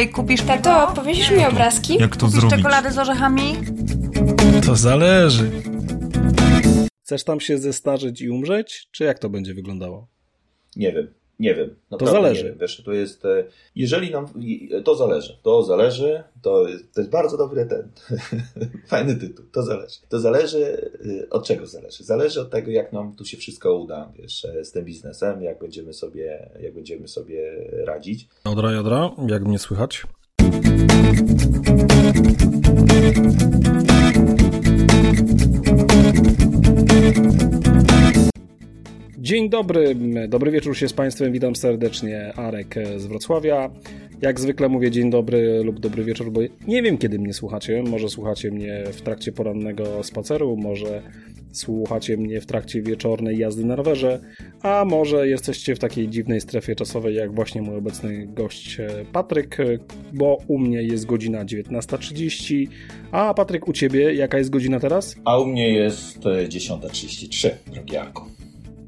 Ej, kupisz Tato, powiesisz mi obrazki? Jak to kupisz zrobić? czekoladę z orzechami? To zależy. Chcesz tam się zestarzeć i umrzeć, czy jak to będzie wyglądało? Nie wiem, nie wiem. Naprawdę zależy. Nie wiem. Wiesz, to jest, e, jeżeli nam, to zależy, to zależy, to jest, to jest bardzo dobry ten, fajny tytuł, to zależy. To zależy, e, od czego zależy? Zależy od tego, jak nam tu się wszystko uda, wiesz, e, z tym biznesem, jak będziemy sobie, jak będziemy sobie radzić. Jodra, jodra, jak mnie słychać? Dzień dobry, dobry wieczór się z Państwem, witam serdecznie, Arek z Wrocławia. Jak zwykle mówię dzień dobry lub dobry wieczór, bo nie wiem kiedy mnie słuchacie. Może słuchacie mnie w trakcie porannego spaceru, może słuchacie mnie w trakcie wieczornej jazdy na rowerze, a może jesteście w takiej dziwnej strefie czasowej jak właśnie mój obecny gość e, Patryk, e, bo u mnie jest godzina 19.30, a Patryk u Ciebie jaka jest godzina teraz? A u mnie jest e, 10.33, drogi Arku.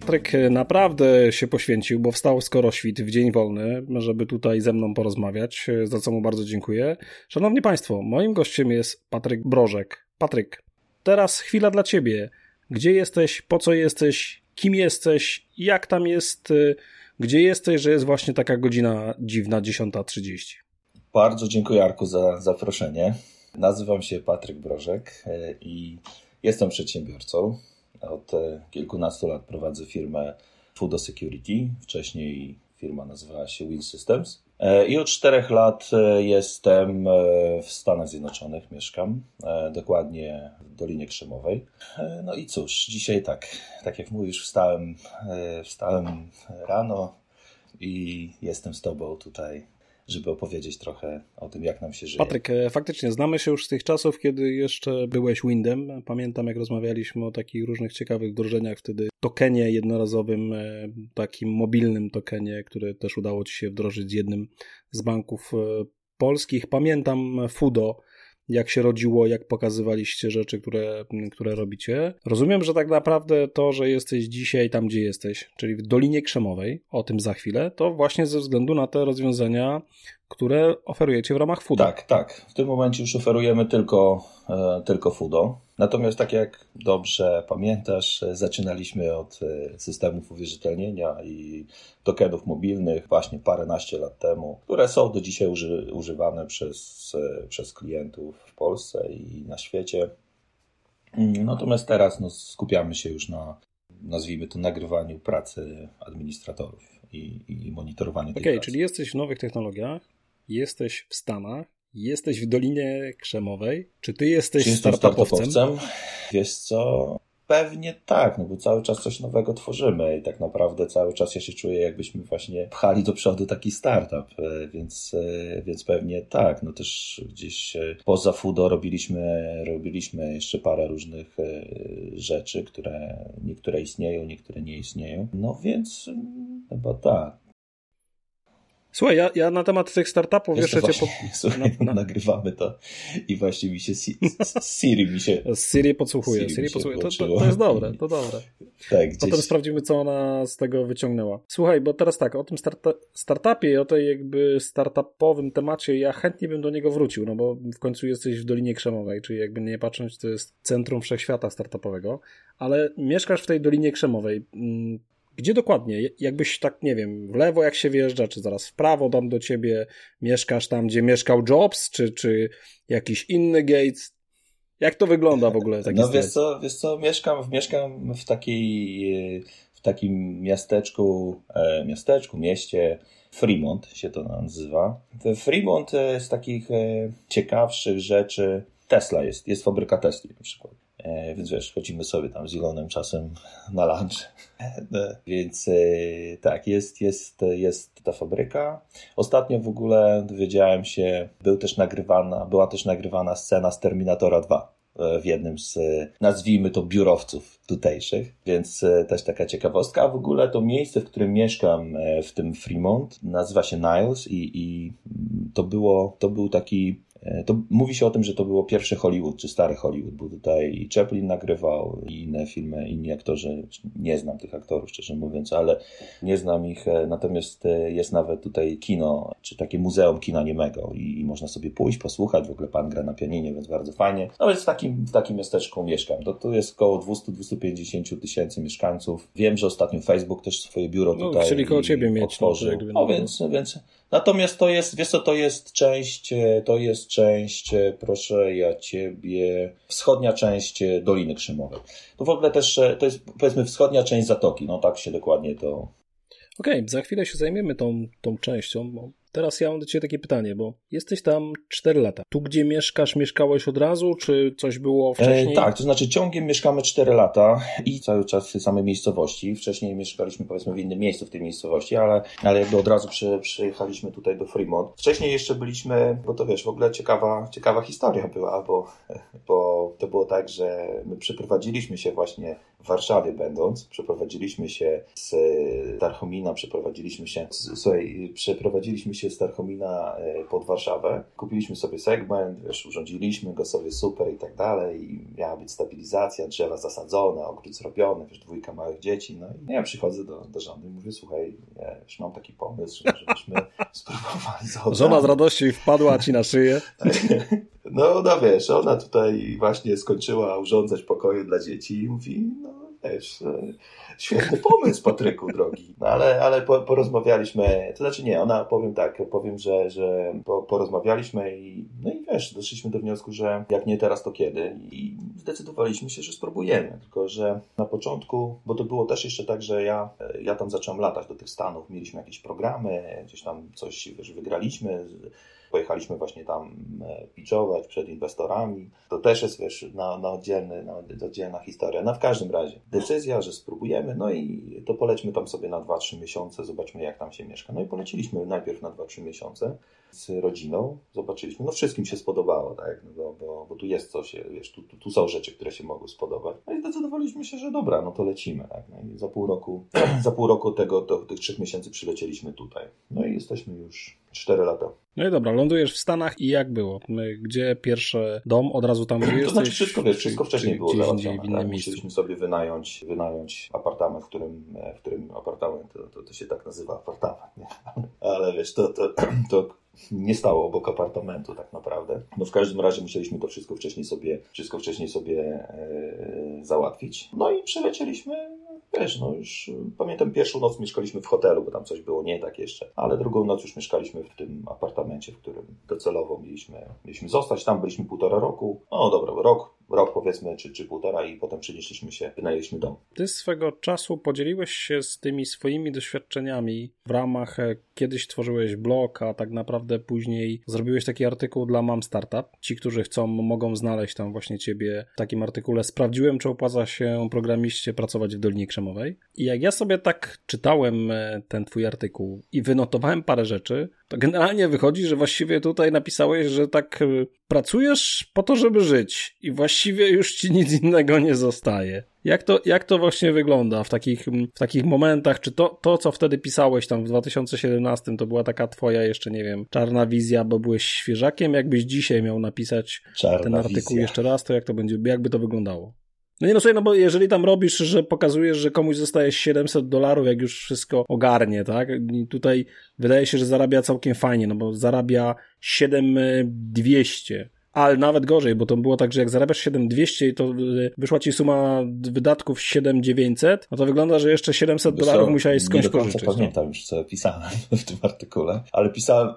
Patryk naprawdę się poświęcił, bo wstał skoro świt w dzień wolny, żeby tutaj ze mną porozmawiać, za co mu bardzo dziękuję. Szanowni Państwo, moim gościem jest Patryk Brożek. Patryk, teraz chwila dla Ciebie. Gdzie jesteś, po co jesteś, kim jesteś, jak tam jest, gdzie jesteś, że jest właśnie taka godzina dziwna, 10.30. Bardzo dziękuję Arku za zaproszenie. Nazywam się Patryk Brożek e, i jestem przedsiębiorcą. Od e, kilkunastu lat prowadzę firmę Fudo Security. Wcześniej firma nazywała się Wheel Systems. E, I od czterech lat e, jestem w Stanach Zjednoczonych, mieszkam, dokładnie w Dolinie Krzemowej. No i cóż, dzisiaj tak, tak jak mówisz, wstałem, wstałem rano i jestem z Tobą tutaj, żeby opowiedzieć trochę o tym, jak nam się żyje. Patryk, e, faktycznie znamy się już z tych czasów, kiedy jeszcze byłeś Windem. Pamiętam, jak rozmawialiśmy o takich różnych ciekawych wdrożeniach wtedy. Tokenie jednorazowym, e, takim mobilnym tokenie, który też udało Ci się wdrożyć z jednym z banków e, polskich. Pamiętam Fudo, jak się rodziło, jak pokazywaliście rzeczy, które, które robicie. Rozumiem, że tak naprawdę to, że jesteś dzisiaj tam, gdzie jesteś, czyli w Dolinie Krzemowej, o tym za chwilę, to właśnie ze względu na te rozwiązania, które oferujecie w ramach Fudo. Tak, tak. W tym momencie już oferujemy tylko, e, tylko Fudo. Natomiast tak jak dobrze pamiętasz, e, zaczynaliśmy od e, systemów uwierzytelnienia i tokenów mobilnych właśnie paręnaście lat temu, które są do dzisiaj uży, używane przez, przez klientów w Polsce i na świecie. Mm, Natomiast teraz no, skupiamy się już na, nazwijmy to, nagrywaniu pracy administratorów i, i monitorowaniu tej Okej, pracy. czyli jesteś w nowych technologiach, jesteś w Stanach, jesteś w Dolinie Krzemowej. Czy ty jesteś Czy startupowcem? startupowcem? Wiesz co? Pewnie tak, no bo cały czas coś nowego tworzymy i tak naprawdę cały czas ja się czuję, jakbyśmy właśnie pchali do przodu taki startup, e, więc, e, więc pewnie tak. No też gdzieś e, poza Fudo robiliśmy, robiliśmy jeszcze parę różnych rzeczy, które niektóre istnieją, niektóre nie istnieją. No więc chyba tak. Słuchaj, ja, ja na temat tych startupów jeszcze to cię pod... słuchaj, na- na- nagrywamy to i właśnie mi się Si- Siri mi się Z Siri podsłuchuję. Siri Siri podsłuchuję. To, to, to jest dobre, to dobre. tak gdzieś Potem sprawdzimy, co ona z tego wyciągnęła. Słuchaj, bo teraz tak, o tym starta- startupie i o tej jakby startupowym temacie, ja chętnie bym do niego wrócił, no bo w końcu jesteś w Dolinie Krzemowej, czyli jakby nie patrząc, to jest centrum wszechświata startupowego, ale mieszkasz w tej Dolinie Krzemowej. Gdzie dokładnie? Jakbyś tak, nie wiem, w lewo jak się wjeżdża, czy zaraz w prawo dam do ciebie, mieszkasz tam, gdzie mieszkał Jobs, czy, czy jakiś inny Gates? Jak to wygląda w ogóle? Taki No wiesz co, wiesz co, mieszkam, mieszkam w takiej, w takim miasteczku, e, miasteczku, mieście, Fremont się to nazywa. Fremont e, z takich e, ciekawszych rzeczy Tesla jest, jest fabryka Tesli na przykład. E, Więc wiesz, chodzimy sobie tam z Ilonem czasem na lunch. No, Więc e, tak, jest, jest, jest ta fabryka. Ostatnio w ogóle dowiedziałem się, był też nagrywana, była też nagrywana scena z Terminatora 2 e, w jednym z, e, nazwijmy to, biurowców tutejszych, więc e, też taka ciekawostka. A w ogóle to miejsce, w którym mieszkam e, w tym Fremont, nazywa się Niles i, i to, było, to był taki E, to mówi się o tym, że to było pierwsze Hollywood, czy stary Hollywood, bo tutaj i Chaplin nagrywał i inne filmy, inni aktorzy, nie znam tych aktorów szczerze mówiąc, ale nie znam ich, e, natomiast e, jest nawet tutaj kino, czy takie muzeum kina niemego i, i można sobie pójść, posłuchać, w ogóle pan gra na pianinie, więc bardzo fajnie. No więc w takim, w takim miasteczku mieszkam. To tu jest około 200-250 tysięcy mieszkańców. Wiem, że ostatnio Facebook też swoje biuro No, tutaj chcieli koło ciebie mieć, no, otworzył. to jakby No, no. więc, więc Natomiast to jest, wiesz co, to jest część, e, to jest część, e, proszę ja ciebie, wschodnia część e, Doliny Krzemowej. To w ogóle też, to jest powiedzmy wschodnia część Zatoki, no tak się dokładnie to... Okej, za chwilę się zajmiemy tą, tą częścią, bo teraz ja mam do Ciebie takie pytanie, bo jesteś tam 4 lata. Tu, gdzie mieszkasz, mieszkałeś od razu, czy coś było wcześniej? E, tak, to znaczy ciągiem mieszkamy 4 lata i cały czas w tej samej miejscowości. Wcześniej mieszkaliśmy powiedzmy w innym miejscu w tej miejscowości, ale, ale jakby od razu przy, przyjechaliśmy tutaj do Fremont. Wcześniej jeszcze byliśmy, bo to wiesz, w ogóle ciekawa, ciekawa historia była, bo, bo to było tak, że my przeprowadziliśmy się właśnie w Warszawie będąc, przeprowadziliśmy się z Tarchomina, przeprowadziliśmy się, z, słuchaj, przeprowadziliśmy się z Tarchomina e, pod Warszawę. Kupiliśmy sobie segment, wiesz, urządziliśmy go sobie super i tak dalej i miała być stabilizacja, drzewa zasadzone, ogród zrobiony, wiesz, dwójka małych dzieci. No i ja przychodzę do, do żony i mówię, słuchaj, ja już mam taki pomysł, żebyśmy spróbowali zaodradzić. Żona z radości wpadła Ci na szyję. No, no wiesz, ona tutaj właśnie skończyła urządzać pokoje dla dzieci i mówi, no wiesz, e, świetny pomysł, Patryku, drogi. No ale, ale po, porozmawialiśmy, to znaczy nie, ona powiem tak, powiem, że, że po, porozmawialiśmy i no i wiesz, doszliśmy do wniosku, że jak nie teraz, to kiedy? I zdecydowaliśmy się, że spróbujemy, tylko że na początku, bo to było też jeszcze tak, że ja, ja tam zacząłem latać do tych Stanów, mieliśmy jakieś programy, gdzieś tam coś, wiesz, wygraliśmy, pojechaliśmy właśnie tam e, pitchować przed inwestorami. To też jest, wiesz, na, na, oddzielny, na oddzielna historia. No w każdym razie decyzja, że spróbujemy, no i to polećmy tam sobie na 2-3 miesiące, zobaczmy jak tam się mieszka. No i poleciliśmy najpierw na 2-3 miesiące z rodziną, zobaczyliśmy, no wszystkim się spodobało, tak, no bo, bo, bo tu jest coś, wiesz, tu, tu, tu są rzeczy, które się mogły spodobać. No i zdecydowaliśmy się, że dobra, no to lecimy, tak, no i za pół roku, za pół roku tego, to, tych trzech miesięcy przylecieliśmy tutaj. No i jesteśmy już 4 lata. No i dobra, lądujesz w Stanach i jak było? Gdzie pierwszy dom? Od razu tam To jesteś? znaczy wszystko, wiesz, wszystko wcześniej było załatwione. tak? miejscu? Musieliśmy sobie wynająć, wynająć apartament, w którym, w którym apartament, to, to, to się tak nazywa apartament, nie? Ale wiesz, to, to, to nie stało obok apartamentu tak naprawdę. No w każdym razie musieliśmy to wszystko wcześniej sobie, wszystko wcześniej sobie e, załatwić. No i przylecieliśmy, wiesz, no już e, pamiętam pierwszą noc mieszkaliśmy w hotelu, bo tam coś było nie tak jeszcze, ale drugą noc już mieszkaliśmy w tym apartamencie, w którym docelowo mieliśmy, mieliśmy zostać. Tam byliśmy półtora roku, no dobra, rok, rok powiedzmy, czy, czy półtora i potem przenieśliśmy się, wynajęliśmy dom. Ty swego czasu podzieliłeś się z tymi swoimi doświadczeniami w ramach, e, kiedyś tworzyłeś blog, a tak naprawdę później zrobiłeś taki artykuł dla Mam Startup. Ci, którzy chcą, mogą znaleźć tam właśnie ciebie w takim artykule. Sprawdziłem, czy opłaca się programiście pracować w Dolinie Krzemowej. I jak ja sobie tak czytałem e, ten twój artykuł i wynotowałem parę rzeczy, to generalnie wychodzi, że właściwie tutaj napisałeś, że tak e, pracujesz po to, żeby żyć i właściwie już ci nic innego nie zostaje. Jak to, jak to właśnie wygląda w takich, w takich momentach? Czy to, to, co wtedy pisałeś tam w 2017, to była taka twoja jeszcze, nie wiem, czarna wizja, bo byłeś świeżakiem? Jakbyś dzisiaj miał napisać Czarna ten artykuł wizja. jeszcze raz, to jak to będzie, jakby to wyglądało? No nie no słuchaj, no bo jeżeli tam robisz, że pokazujesz, że komuś zostaje 700 dolarów, jak już wszystko ogarnie, tak? I tutaj wydaje się, że zarabia całkiem fajnie, no bo zarabia 7200. Ale nawet gorzej, bo to było tak, że jak zarabiasz 7200 i to y, wyszła ci suma wydatków 7900, no to wygląda, że jeszcze 700 Wiesz dolarów musiałeś skądś Nie do końca pożyczyć. no. pamiętam już, co pisałem w tym artykule, ale pisałem,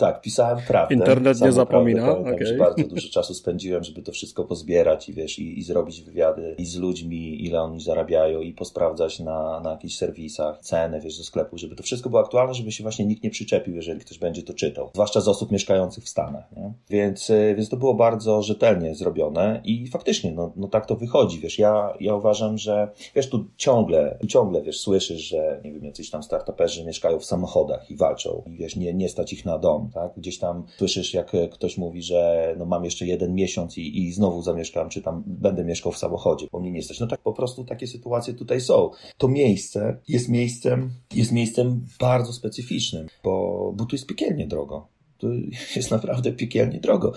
tak, pisałem prawdę. Internet Samą nie zapomina, Prawdę, pamiętam, że bardzo dużo czasu spędziłem, żeby to wszystko pozbierać i wiesz, i, i zrobić wywiady i z ludźmi, ile oni zarabiają i posprawdzać na, na jakichś serwisach ceny, wiesz, ze sklepu, żeby to wszystko było aktualne, żeby się właśnie nikt nie przyczepił, jeżeli ktoś będzie to czytał. Zwłaszcza z osób mieszkających w Stanach, nie? Więc, y, więc to było bardzo rzetelnie zrobione i faktycznie, no, no tak to wychodzi, wiesz, ja, ja uważam, że wiesz, tu ciągle, ciągle, wiesz, słyszysz, że nie wiem, jacyś tam startuperzy mieszkają w samochodach i walczą i wiesz, nie, nie stać ich na dom, tak? Gdzieś tam słyszysz, jak e, ktoś mówi, że no mam jeszcze jeden miesiąc i, i znowu zamieszkam, czy tam będę mieszkał w samochodzie, bo mnie nie stać. No tak po prostu takie sytuacje tutaj są. To miejsce jest miejscem, jest miejscem bardzo specyficznym, bo, bo tu jest piekielnie drogo. To jest naprawdę piekielnie drogo.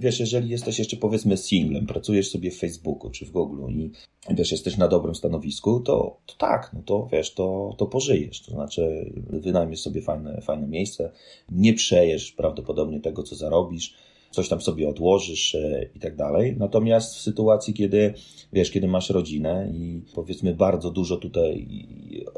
Wiesz, jeżeli jesteś jeszcze powiedzmy singlem, pracujesz sobie w Facebooku czy w Google i wiesz, jesteś na dobrym stanowisku, to, to tak, no to wiesz, to, to pożyjesz. To znaczy, wynajmiesz sobie fajne, fajne miejsce, nie przejesz prawdopodobnie tego, co zarobisz coś tam sobie odłożysz e, i tak dalej. Natomiast w sytuacji, kiedy wiesz, kiedy masz rodzinę i powiedzmy bardzo dużo tutaj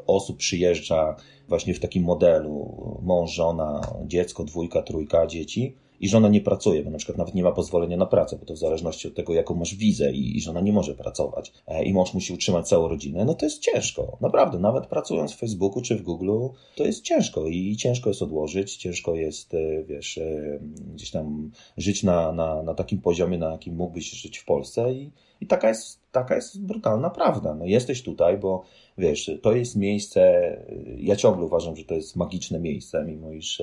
osób przyjeżdża właśnie w takim modelu mąż, żona, dziecko, dwójka, trójka dzieci, i żona nie pracuje, bo na przykład nawet nie ma pozwolenia na pracę, bo to w zależności od tego, jaką masz wizę i, żona nie może pracować e, i mąż musi utrzymać całą rodzinę, no to jest ciężko. Naprawdę, nawet pracując w Facebooku czy w Google, to jest ciężko i ciężko jest odłożyć, ciężko jest, e, wiesz, e, gdzieś tam żyć na, na, na takim poziomie, na jakim mógłbyś żyć w Polsce i, i taka jest, taka jest brutalna prawda. No jesteś tutaj, bo wiesz, to jest miejsce, ja ciągle uważam, że to jest magiczne miejsce, mimo iż,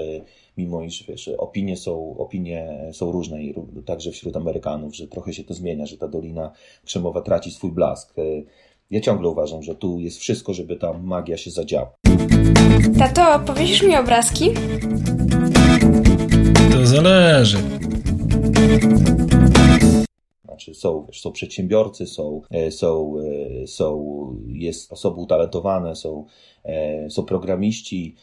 mimo iż wiesz, opinie, są, opinie są różne, także wśród Amerykanów, że trochę się to zmienia, że ta Dolina Krzemowa traci swój blask. Ja ciągle uważam, że tu jest wszystko, żeby ta magia się zadziała. Tato, powiesisz mi obrazki? To zależy. Znaczy są, wiesz, są przedsiębiorcy, są, e, są, e, są, jest osoby utalentowane, są, e, są programiści,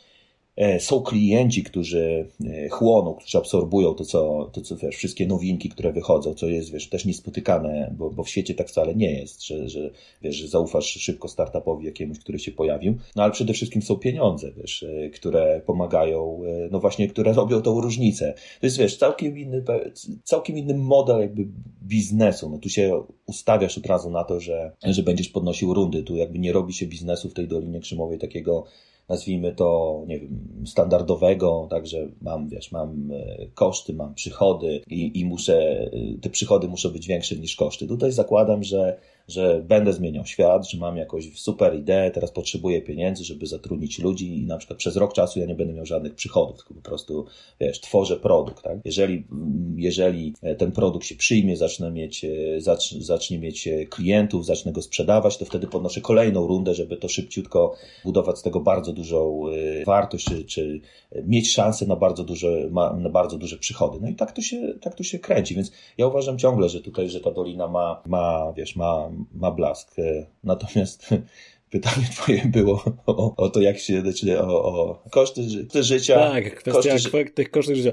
są klienci, którzy e, chłoną, którzy absorbują to, co, to, co wiesz, wszystkie nowinki, które wychodzą, co jest wiesz, też niespotykane, bo, bo w świecie tak wcale nie jest, że, że, wiesz, że zaufasz szybko startupowi jakiemuś, który się pojawił. No ale przede wszystkim są pieniądze, wiesz, e, które pomagają, no właśnie, które robią tą różnicę. To jest, wiesz, całkiem inny, całkiem inny model jakby biznesu. No tu się ustawiasz od razu na to, że, że będziesz podnosił rundy. Tu jakby nie robi się biznesu w tej Dolinie Krzymowej takiego nazwijmy to, nie wiem, standardowego, także mam, wiesz, mam e, koszty, mam przychody i, i muszę, e, te przychody muszą być większe niż koszty. Tutaj zakładam, że że będę zmieniał świat, że mam jakąś super ideę, teraz potrzebuję pieniędzy, żeby zatrudnić ludzi i na przykład przez rok czasu ja nie będę miał żadnych przychodów, tylko po prostu, wiesz, tworzę produkt, tak? Jeżeli, jeżeli ten produkt się przyjmie, zacznę mieć, e, zacz, zacznie mieć e, klientów, zacznę go sprzedawać, to wtedy podnoszę kolejną rundę, żeby to szybciutko budować z tego bardzo dużą e, wartość, czy, czy mieć szansę na bardzo duże, na bardzo duże przychody. No i tak to się, tak to się kręci, więc ja uważam ciągle, że tutaj, że ta dolina ma, ma wiesz, ma, ma blask. E, natomiast pytanie twoje było o, o to, jak się, znaczy o, o koszty ży życia. Tak, kwestia koszty... tych kosztów życia.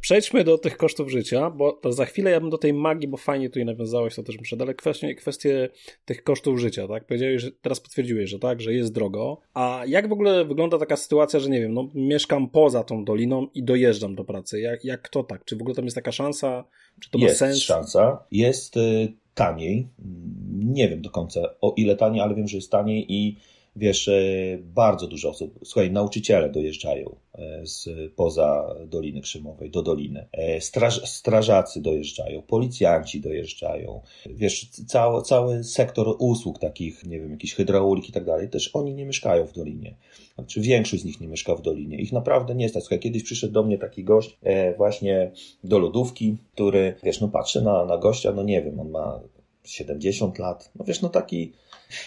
Przejdźmy do tych kosztów życia, bo za chwilę ja bym do tej magii, bo fajnie tutaj nawiązałeś, to też muszę, ale kwestie, kwestie tych kosztów życia, tak? Powiedziałeś, że teraz potwierdziłeś, że tak, że jest drogo. A jak w ogóle wygląda taka sytuacja, że nie wiem, no mieszkam poza tą doliną i dojeżdżam do pracy. Jak, jak to tak? Czy w ogóle tam jest taka szansa? Czy to jest ma sens? Jest szansa. Jest y, taniej. Nie wiem do końca o ile taniej, ale wiem, że jest taniej i wiesz, e, bardzo dużo osób, słuchaj, nauczyciele dojeżdżają e, z poza Doliny Krzymowej do Doliny, e, Straż, strażacy dojeżdżają, policjanci dojeżdżają, wiesz, cały, cały sektor usług takich, nie wiem, jakiś hydraulik i tak dalej, też oni nie mieszkają w Dolinie. Znaczy większość z nich nie mieszka w Dolinie. Ich naprawdę nie stać. Słuchaj, kiedyś przyszedł do mnie taki gość właśnie do lodówki, który, wiesz, no patrzy na, na gościa, no nie wiem, on ma 70 lat, no wiesz, no taki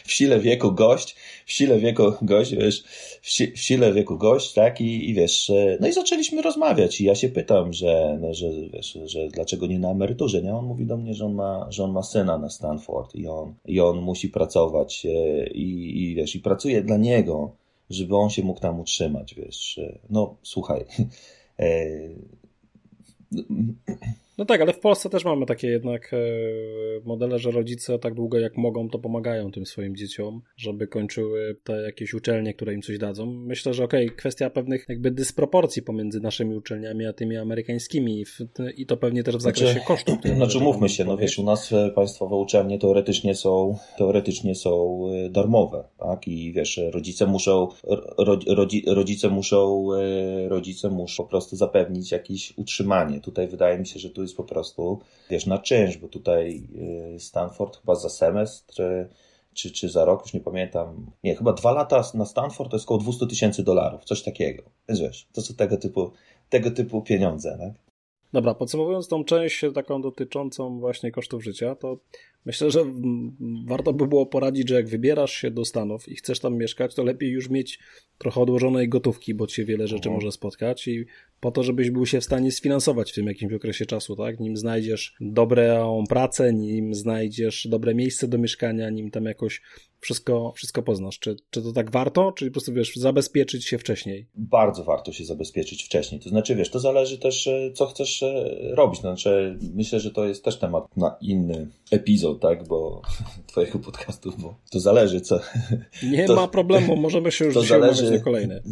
w sile wieku gość, w sile wieku gość, wiesz, w, si, w sile wieku gość, tak, i, i wiesz, no i zaczęliśmy rozmawiać i ja się pytam, że, no, że, wiesz, że dlaczego nie na emeryturze, nie? On mówi do mnie, że on ma, że on ma syna na Stanford i on, i on musi pracować e, i, i wiesz, i pracuje dla niego, żeby on się mógł tam utrzymać, wiesz, no słuchaj, e, no tak, ale w Polsce też mamy takie jednak e, modele, że rodzice tak długo jak mogą, to pomagają tym swoim dzieciom, żeby kończyły te jakieś uczelnie, które im coś dadzą. Myślę, że okej, okay, kwestia pewnych jakby dysproporcji pomiędzy naszymi uczelniami a tymi amerykańskimi i to pewnie też w znaczy, zakresie znaczy, kosztów. Znaczy mówmy się, no wiesz, u nas państwowe uczelnie teoretycznie są, teoretycznie są e, darmowe, tak? I wiesz, rodzice muszą, rodzi, rodzice muszą, e, rodzice muszą po prostu zapewnić jakieś utrzymanie. Tutaj wydaje mi się, że tu jest po prostu, wiesz, na czynsz, bo tutaj y, Stanford chyba za semestr czy, czy za rok, już nie pamiętam. Nie, chyba dwa lata na Stanford to jest około 200 tysięcy dolarów, coś takiego. Więc wiesz, to są tego typu, tego typu pieniądze, tak? Dobra, podsumowując tą część taką dotyczącą właśnie kosztów życia, to Myślę, że warto by było poradzić, że jak wybierasz się do Stanów i chcesz tam mieszkać, to lepiej już mieć trochę odłożonej gotówki, bo cię wiele rzeczy mhm. może spotkać i po to, żebyś był się w stanie sfinansować w tym jakimś okresie czasu, tak? Nim znajdziesz dobrą pracę, nim znajdziesz dobre miejsce do mieszkania, nim tam jakoś wszystko, wszystko poznasz. Czy, czy to tak warto, czy po prostu wiesz, zabezpieczyć się wcześniej? Bardzo warto się zabezpieczyć wcześniej. To znaczy, wiesz, to zależy też, e, co chcesz e, robić. Znaczy, myślę, że to jest też temat na inny epizod, tak? Bo twojego podcastu, bo to zależy, co. Nie to, ma problemu, możemy się już to zależy... na kolejny.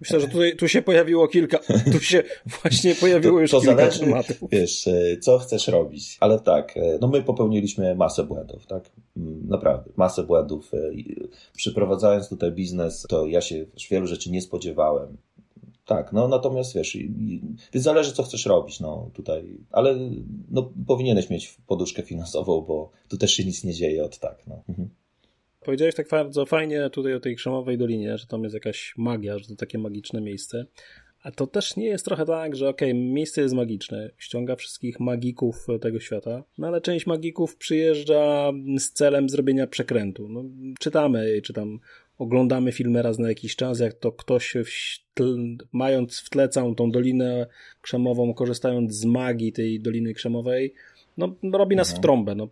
Myślę, że tutaj, tu się pojawiło kilka, tu się właśnie pojawiło to, już to kilka zależy, tematów. Wiesz, e, co chcesz robić. Ale tak, no my popełniliśmy masę błędów, tak? Mm, naprawdę, masę błędów E, przyprowadzając tutaj biznes, to ja się wielu rzeczy nie spodziewałem. Tak, no natomiast wiesz, więc zależy co chcesz robić, no tutaj, ale no, powinieneś mieć poduszkę finansową, bo tu też się nic nie dzieje od tak, no. Mhm. Powiedziałeś tak bardzo fajnie tutaj o tej Krzemowej Dolinie, że tam jest jakaś magia, że to takie magiczne miejsce. A to też nie jest trochę tak, że okej, okay, miejsce jest magiczne, ściąga wszystkich magików tego świata, no ale część magików przyjeżdża z celem zrobienia przekrętu. No, czytamy, czy tam oglądamy filmy raz na jakiś czas, jak to ktoś w tle, mając w tle całą tą Dolinę Krzemową, korzystając z magii tej Doliny Krzemowej, no, robi nas mhm. w trąbę, no,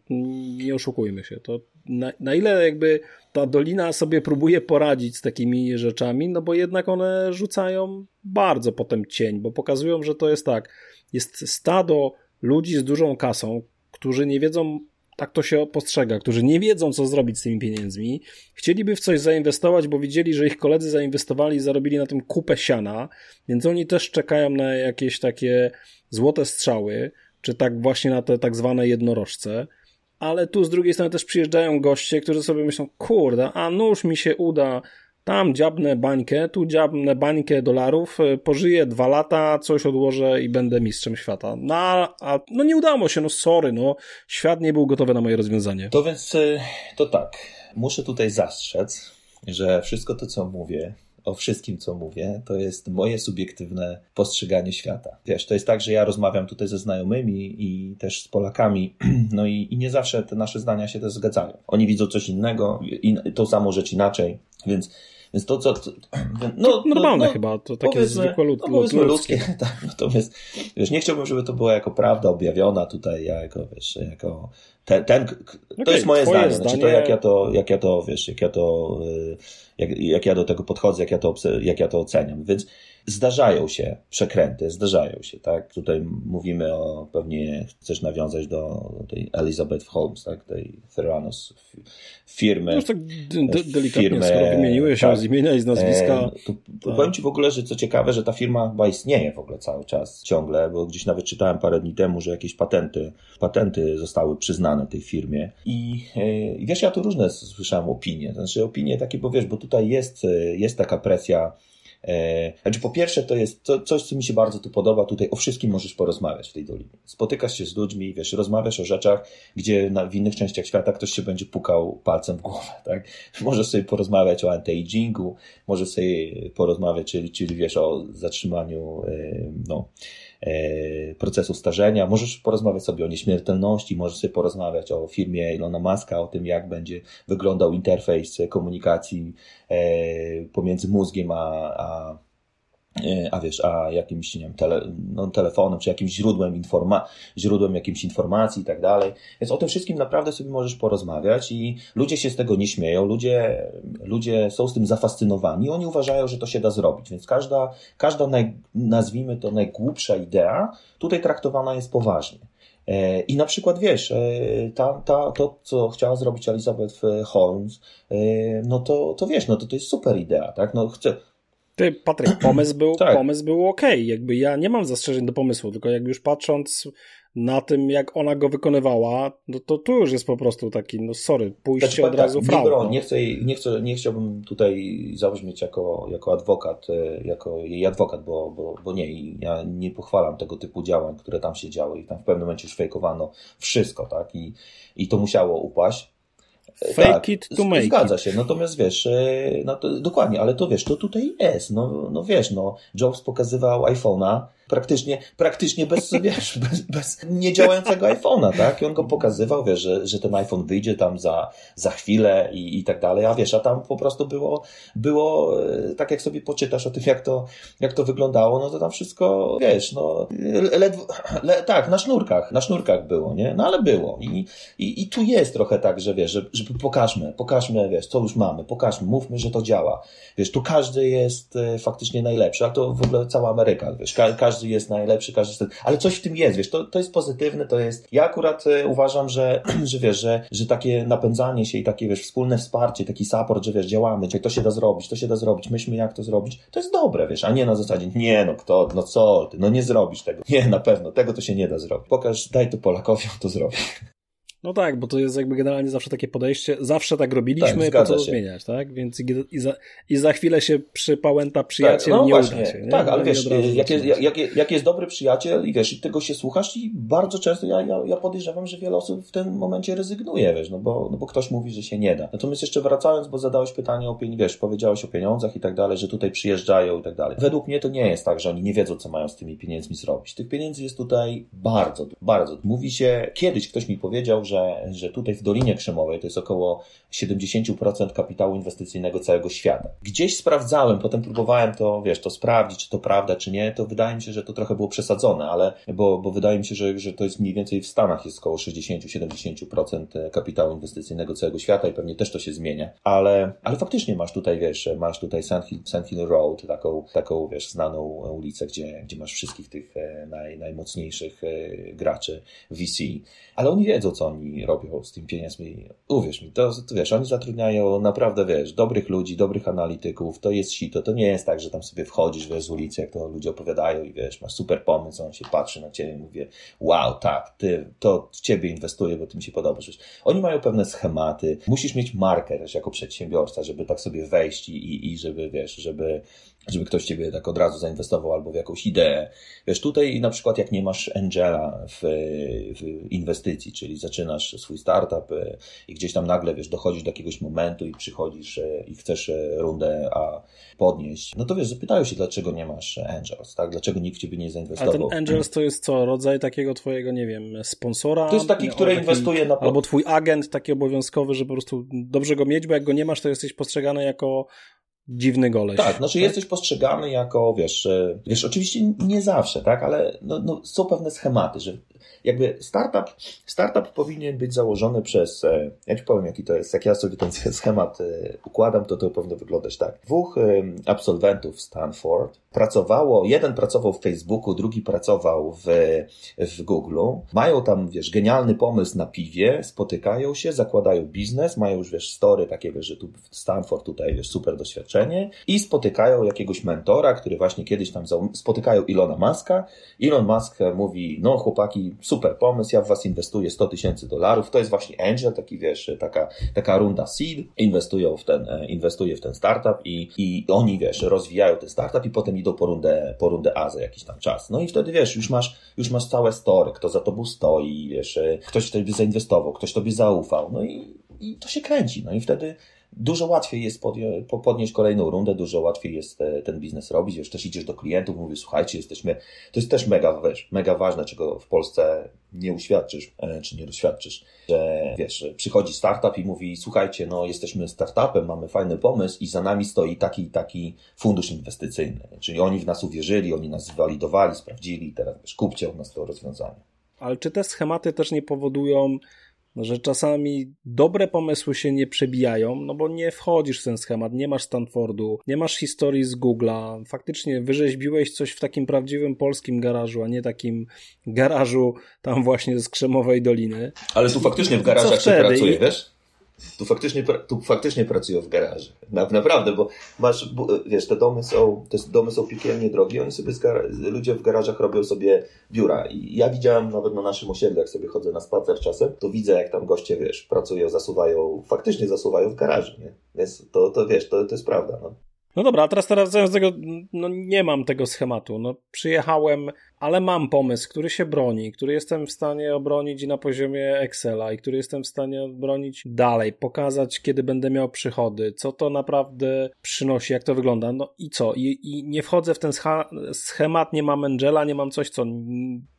nie oszukujmy się. To na, na ile jakby ta dolina sobie próbuje poradzić z takimi rzeczami, no bo jednak one rzucają bardzo potem cień, bo pokazują, że to jest tak, jest stado ludzi z dużą kasą, którzy nie wiedzą, tak to się postrzega, którzy nie wiedzą, co zrobić z tymi pieniędzmi, chcieliby w coś zainwestować, bo widzieli, że ich koledzy zainwestowali i zarobili na tym kupę siana, więc oni też czekają na jakieś takie złote strzały, czy tak właśnie na te tak zwane jednorożce. Ale tu z drugiej strony też przyjeżdżają goście, którzy sobie myślą, kurde, a nuż mi się uda, tam dziabnę bańkę, tu dziabnę bańkę dolarów, e, pożyję dwa lata, coś odłożę i będę mistrzem świata. No, a, no nie udało się, no sorry, no, świat nie był gotowy na moje rozwiązanie. To więc, e, to tak, muszę tutaj zastrzec, że wszystko to, co mówię, o wszystkim, co mówię, to jest moje subiektywne postrzeganie świata. Wiesz, to jest tak, że ja rozmawiam tutaj ze znajomymi i też z Polakami, no i, i nie zawsze te nasze zdania się też zgadzają. Oni widzą coś innego, in, tą samą rzecz inaczej, więc więc to, co. No, normalne no, chyba, to takie zwykłe lud, no, ludzkie. ludzkie tak, natomiast wiesz, nie chciałbym, żeby to była jako prawda objawiona tutaj, jako, wiesz, jako ten, ten to okay, jest moje zdanie. zdanie. Znaczy to, jak ja to, jak ja to, wiesz, jak ja to, y, jak, jak ja do tego podchodzę, jak ja to, jak ja to oceniam. Więc zdarzają się przekręty, zdarzają się, tak? Tutaj mówimy o, pewnie chcesz nawiązać do tej Elizabeth Holmes, tak? Tej Theranos firmy. No tak de delikatnie, firmę, skoro wymieniłeś się tak, z imienia i z nazwiska. E, to. Powiem Ci w ogóle, że co ciekawe, że ta firma chyba istnieje w ogóle cały czas, ciągle, bo gdzieś nawet czytałem parę dni temu, że jakieś patenty, patenty zostały przyznane tej firmie. I, e, i wiesz, ja tu różne słyszałem opinie, znaczy opinie takie, bo wiesz, bo tutaj jest, jest taka presja E, znaczy, po pierwsze, to jest to, coś, co mi się bardzo tu podoba. Tutaj o wszystkim możesz porozmawiać w tej dolinie. Spotykasz się z ludźmi, wiesz, rozmawiasz o rzeczach, gdzie na, w innych częściach świata ktoś się będzie pukał palcem w głowę, tak? Możesz sobie porozmawiać o anti-agingu, możesz sobie porozmawiać, czyli, czyli wiesz, o zatrzymaniu, e, no, E, procesu starzenia. Możesz porozmawiać sobie o nieśmiertelności, możesz sobie porozmawiać o firmie Ilona Maska, o tym, jak będzie wyglądał interfejs komunikacji e, pomiędzy mózgiem a, a E, a wiesz, a jakimś nie wiem, tele, no, telefonem, czy jakimś źródłem, informa źródłem jakimś informacji i tak dalej. Więc o tym wszystkim naprawdę sobie możesz porozmawiać i ludzie się z tego nie śmieją, ludzie, ludzie są z tym zafascynowani, oni uważają, że to się da zrobić, więc każda, każda naj, nazwijmy to najgłupsza idea tutaj traktowana jest poważnie. E, I na przykład wiesz, e, ta, ta, to, co chciała zrobić Elizabeth Holmes, no to, to wiesz, no to to jest super idea, tak? No chcę, ty, Patryk, pomysł był, tak. pomysł był ok. Jakby ja nie mam zastrzeżeń do pomysłu, tylko jak już patrząc na tym, jak ona go wykonywała, no to tu już jest po prostu taki, no sorry, pójście znaczy, od tak, razu w nie, no. nie, chcę, nie, chcę, nie chciałbym tutaj zabrzmieć jako, jako adwokat, e, jako jej adwokat, bo, bo, bo nie, ja nie pochwalam tego typu działań, które tam się działy i tam w pewnym momencie już fejkowano wszystko, tak, i, i to musiało upaść. Fake tak, it to make Zgadza się, natomiast wiesz, e, no to, dokładnie, ale to wiesz, to tutaj jest, no, no wiesz, no, Jobs pokazywał iPhone'a, praktycznie, praktycznie bez, wiesz, bez, bez niedziałającego iPhone'a, tak? I on go pokazywał, wiesz, że, że ten iPhone wyjdzie tam za, za chwilę i, i tak dalej, a wiesz, a tam po prostu było, było, e, tak jak sobie poczytasz o tym, jak to, jak to wyglądało, no to tam wszystko, wiesz, no, ledwo, le, tak, na sznurkach, na sznurkach było, nie? No ale było. I, i, i tu jest trochę tak, że wiesz, żeby, żeby pokażmy, pokażmy, wiesz, co już mamy, pokażmy, mówmy, że to działa. Wiesz, tu każdy jest e, faktycznie najlepszy, ale to w ogóle cała Ameryka, wiesz, ka każdy jest najlepszy, każdy jest, ale coś w tym jest, wiesz, to, to jest pozytywne, to jest, ja akurat e, uważam, że, że wiesz, że, że takie napędzanie się i takie, wiesz, wspólne wsparcie, taki support, że wiesz, działamy, to się da zrobić, to się da zrobić, myślmy jak to zrobić, to jest dobre, wiesz, a nie na zasadzie, nie, no kto, no co ty, no nie zrobisz tego, nie, na pewno, tego to się nie da zrobić. Pokaż, daj to Polakowi, on to zrobi. No tak, bo to jest jakby generalnie zawsze takie podejście, zawsze tak robiliśmy, tak, po co się. zmieniać, tak? Więc i za, i za chwilę się przypałęta przyjaciel tak, no nie właśnie, uda się. Nie? Tak, ale wiesz, jak jest, jak, jak jest dobry przyjaciel i wiesz, i tego się słuchasz i bardzo często ja, ja, ja podejrzewam, że wiele osób w tym momencie rezygnuje, wiesz, no bo, no bo ktoś mówi, że się nie da. Natomiast jeszcze wracając, bo zadałeś pytanie o pieniądzach, wiesz, powiedziałeś o pieniądzach i tak dalej, że tutaj przyjeżdżają i tak dalej. Według mnie to nie jest tak, że oni nie wiedzą, co mają z tymi pieniędzmi zrobić. Tych pieniędzy jest tutaj bardzo, bardzo. Mówi się, kiedyś ktoś mi powiedział, że, że tutaj w Dolinie Krzemowej to jest około 70% kapitału inwestycyjnego całego świata. Gdzieś sprawdzałem, potem próbowałem to, wiesz, to sprawdzić, czy to prawda, czy nie, to wydaje mi się, że to trochę było przesadzone, ale, bo, bo wydaje mi się, że, że to jest mniej więcej w Stanach jest około 60-70% kapitału inwestycyjnego całego świata i pewnie też to się zmienia, ale, ale faktycznie masz tutaj, wiesz, masz tutaj Sand Hill, Sand Hill Road, taką, taką, wiesz, znaną ulicę, gdzie, gdzie masz wszystkich tych e, naj, najmocniejszych e, graczy VC, ale oni wiedzą, co oni robią z tym pieniędzmi. Uwierz mi, to, to wiesz, oni zatrudniają naprawdę, wiesz, dobrych ludzi, dobrych analityków, to jest sito, to nie jest tak, że tam sobie wchodzisz, wiesz, z ulicy, jak to ludzie opowiadają i wiesz, masz super pomysł, on się patrzy na ciebie i mówi, wow, tak, ty, to w ciebie inwestuję, bo ty mi się podobasz. Oni mają pewne schematy, musisz mieć markę też jako przedsiębiorca, żeby tak sobie wejść i, i, żeby, wiesz, żeby żeby ktoś ciebie tak od razu zainwestował albo w jakąś ideę. Wiesz, tutaj na przykład jak nie masz angela w, w inwestycji, czyli zaczynasz swój startup e, i gdzieś tam nagle, wiesz, dochodzisz do jakiegoś momentu i przychodzisz e, i chcesz e, rundę A podnieść, no to wiesz, zapytają się, dlaczego nie masz angels, tak? Dlaczego nikt w ciebie nie zainwestował? A ten angels to jest co? Rodzaj takiego twojego, nie wiem, sponsora? To jest taki, który taki, inwestuje na... Albo twój agent taki obowiązkowy, że po prostu dobrze go mieć, bo jak go nie masz, to jesteś postrzegany jako dziwny goleś. Tak, znaczy tak? jesteś postrzegany jako, wiesz, wiesz, oczywiście nie zawsze, tak, ale no, no, są pewne schematy, że jakby startup, startup powinien być założony przez, e, ja ci powiem jaki to jest, jak ja sobie ten schemat e, układam, to to powinno wyglądać tak. Dwóch absolwentów Stanford pracowało, jeden pracował w Facebooku, drugi pracował w, w Google, mają tam, wiesz, genialny pomysł na piwie, spotykają się, zakładają biznes, mają już, wiesz, story takie, wiesz, że tu Stanford tutaj, wiesz, super doświadczenie i spotykają jakiegoś mentora, który właśnie kiedyś tam spotykają Ilona Muska. Elon Musk mówi, no chłopaki, super pomysł, ja w was inwestuję 100 tysięcy dolarów, to jest właśnie angel, taki, wiesz, taka, taka runda seed, inwestują w ten, e, inwestuje w ten startup i, i oni, wiesz, rozwijają ten startup i potem idą po rundę, po rundę A za jakiś tam czas. No i wtedy wiesz, już masz, już masz całe story, kto za tobą stoi, wiesz, e, ktoś w tobie zainwestował, ktoś tobie zaufał, no i, i to się kręci. No i wtedy dużo łatwiej jest podnieść kolejną rundę, dużo łatwiej jest e, ten biznes robić. Wiesz, też idziesz do klientów, mówisz, słuchajcie, jesteśmy, to jest też mega, wiesz, mega ważne, czego w Polsce nie uświadczysz, e, czy nie doświadczysz, że wiesz, przychodzi startup i mówi, słuchajcie, no jesteśmy startupem, mamy fajny pomysł i za nami stoi taki taki fundusz inwestycyjny. Czyli oni w nas uwierzyli, oni nas walidowali, sprawdzili, teraz wiesz, kupcie od nas to rozwiązanie. Ale czy te schematy też nie powodują że czasami dobre pomysły się nie przebijają, no bo nie wchodzisz w ten schemat, nie masz Stanfordu, nie masz historii z Google'a, faktycznie wyrzeźbiłeś coś w takim prawdziwym polskim garażu, a nie takim garażu tam właśnie z Krzemowej Doliny. Ale tu faktycznie w garażach się pracuje, wiesz? Tu faktycznie, tu faktycznie pracują w garażu. Na, naprawdę, bo masz, wiesz, te domy są, te domy są piekielnie drogie, oni sobie, ludzie w garażach robią sobie biura. I ja widziałem nawet na naszym osiedlu, jak sobie chodzę na spacer czasem, to widzę, jak tam goście, wiesz, pracują, zasuwają, faktycznie zasuwają w garażu, nie? Więc to, to wiesz, to, to jest prawda, no. No dobra, a teraz teraz z tego, no nie mam tego schematu. No przyjechałem, ale mam pomysł, który się broni, który jestem w stanie obronić na poziomie Excela i który jestem w stanie obronić dalej, pokazać, kiedy będę miał przychody, co to naprawdę przynosi, jak to wygląda. No i co? I, i nie wchodzę w ten schemat, nie mam Angela, nie mam coś, co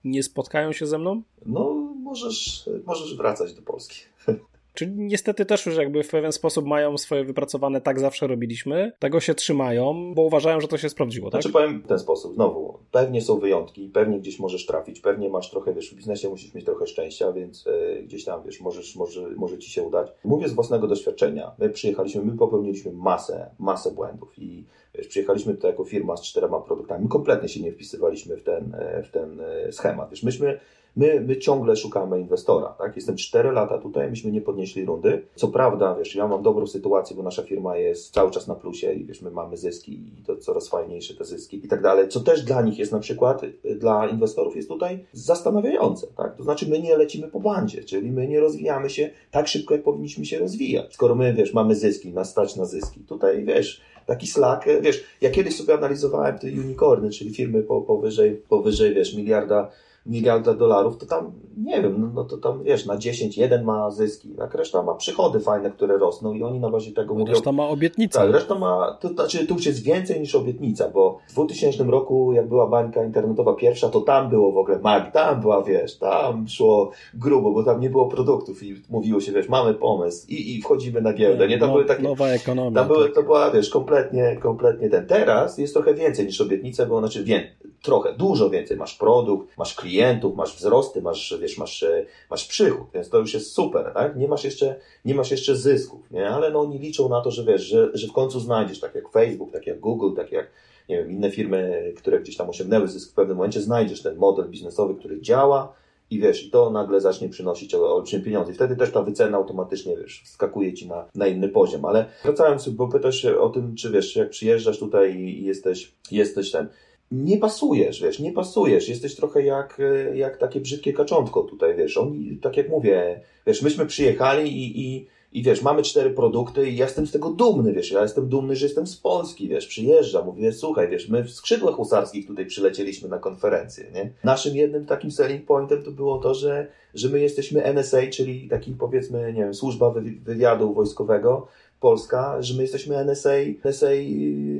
nie spotkają się ze mną? No, możesz, możesz wracać do Polski. Czyli niestety też już jakby w pewien sposób mają swoje wypracowane, tak zawsze robiliśmy, tego się trzymają, bo uważają, że to się sprawdziło, tak? Znaczy powiem w ten sposób, znowu, pewnie są wyjątki, pewnie gdzieś możesz trafić, pewnie masz trochę, wiesz, w biznesie musisz mieć trochę szczęścia, więc e, gdzieś tam, wiesz, możesz, może, może ci się udać. Mówię z własnego doświadczenia, my przyjechaliśmy, my popełniliśmy masę, masę błędów i wiesz, przyjechaliśmy tutaj jako firma z czterema produktami, kompletnie się nie wpisywaliśmy w ten, e, w ten e, schemat, wiesz, myśmy My, my ciągle szukamy inwestora, tak? Jestem 4 lata tutaj, myśmy nie podnieśli rundy. Co prawda, wiesz, ja mam dobrą sytuację, bo nasza firma jest cały czas na plusie i wiesz, my mamy zyski i to coraz fajniejsze te zyski i tak dalej. Co też dla nich jest na przykład, dla inwestorów jest tutaj zastanawiające, tak? To znaczy my nie lecimy po bandzie, czyli my nie rozwijamy się tak szybko, jak powinniśmy się rozwijać. Skoro my, wiesz, mamy zyski, nas stać na zyski. Tutaj, wiesz, taki Slack, wiesz, ja kiedyś sobie analizowałem te unicorny, czyli firmy powyżej, powyżej, wiesz, miliarda miliarda dolarów, to tam, nie wiem, no, no to tam, wiesz, na 10 jeden ma zyski, tak, reszta ma przychody fajne, które rosną i oni na bazie tego no, mówią... Reszta ma obietnicę. Tak, reszta ma, to znaczy tu już jest więcej niż obietnica, bo w 2000 roku, jak była bańka internetowa pierwsza, to tam było w ogóle mag, tam była, wiesz, tam szło grubo, bo tam nie było produktów i mówiło się, wiesz, mamy pomysł i, i wchodzimy na giełdę, nie? Tam no, były takie... Nowa ekonomia. Tam były, tak. to była, wiesz, kompletnie, kompletnie ten. Teraz jest trochę więcej niż obietnica, bo znaczy, wiem, trochę, dużo więcej. Masz produkt, masz klientów, masz wzrosty, masz, wiesz, masz, e, masz przychód, więc to już jest super, tak? Nie masz jeszcze, nie masz jeszcze zysków, nie? Ale no oni liczą na to, że wiesz, że, że w końcu znajdziesz, tak jak Facebook, tak jak Google, tak jak, nie wiem, inne firmy, które gdzieś tam osiągnęły zysk w pewnym momencie, znajdziesz ten model biznesowy, który działa, i wiesz, i to nagle zacznie przynosić olbrzymie pieniądze. I wtedy też ta wycena automatycznie, wiesz, skakuje ci na, na inny poziom. Ale wracając, bo pytasz o tym, czy wiesz, jak przyjeżdżasz tutaj i jesteś, jesteś ten, nie pasujesz, wiesz, nie pasujesz. Jesteś trochę jak, jak takie brzydkie kaczątko tutaj, wiesz. Oni, tak jak mówię, wiesz, myśmy przyjechali i, i, i wiesz, mamy cztery produkty i ja jestem z tego dumny, wiesz, ja jestem dumny, że jestem z Polski, wiesz, przyjeżdżam, mówię, słuchaj, wiesz, my w skrzydłach husarskich tutaj przylecieliśmy na konferencję, nie? Naszym jednym takim selling pointem to było to, że, że my jesteśmy NSA, czyli taki powiedzmy, nie wiem, służba wywiadu wojskowego, Polska, że my jesteśmy NSA, NSA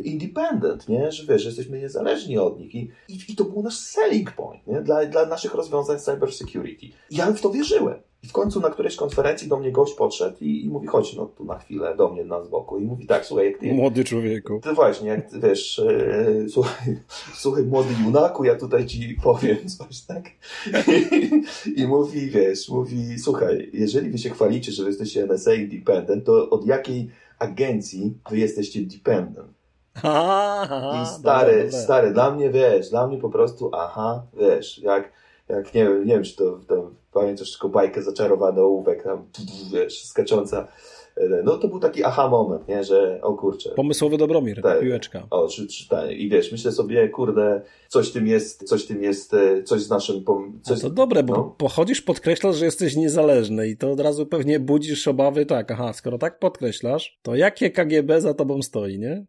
independent, nie? że wiesz, że jesteśmy niezależni od nich I, i, i to był nasz selling point nie? Dla, dla naszych rozwiązań cyber security. Ja w to wierzyłem. I w końcu na którejś konferencji do mnie gość podszedł i, i mówi, chodź no tu na chwilę do mnie na z boku i mówi tak, słuchaj, jak ty... Młody człowieku. Ty właśnie, jak ty, wiesz, e, słuchaj, słuchaj, młody junaku, ja tutaj ci powiem coś, tak? I, I, mówi, wiesz, mówi, słuchaj, jeżeli wy się chwalicie, że wy jesteście NSA independent, to od jakiej agencji wy jesteście dependent? I stary, stary, dla mnie, wiesz, dla mnie po prostu, aha, wiesz, jak, jak nie wiem, nie wiem, czy to, to pamiętasz tylko bajkę Zaczarowany ołówek, tam, wiesz, skacząca. No to był taki aha moment, nie, że o kurczę. Pomysłowy Dobromir, tak, piłeczka. O, czy, czy, tak, i wiesz, myślę sobie, kurde, coś tym jest, coś tym jest, e, coś z naszym... Coś, no to dobre, bo no. pochodzisz, podkreślasz, że jesteś niezależny i to od razu pewnie budzisz obawy, tak, aha, skoro tak podkreślasz, to jakie KGB za tobą stoi, nie?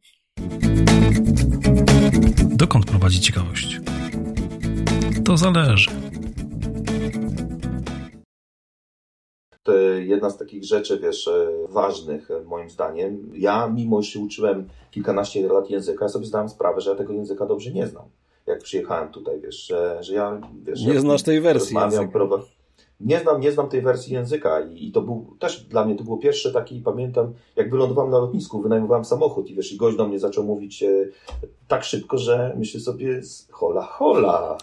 Dokąd prowadzi ciekawość? To zależy. To jedna z takich rzeczy, wiesz, e, ważnych e, moim zdaniem. Ja, mimo że się uczyłem kilkanaście lat języka, sobie zdałem sprawę, że ja tego języka dobrze nie znam. Jak przyjechałem tutaj, wiesz, że, że ja, wiesz... Nie ja znasz tej wersji języka. Nie znam, nie znam tej wersji języka i, i, to był też dla mnie to było pierwsze taki, pamiętam, jak wylądowałem na lotnisku, wynajmowałem samochód i wiesz, i gość do mnie zaczął mówić e, tak szybko, że myślę sobie, hola, hola.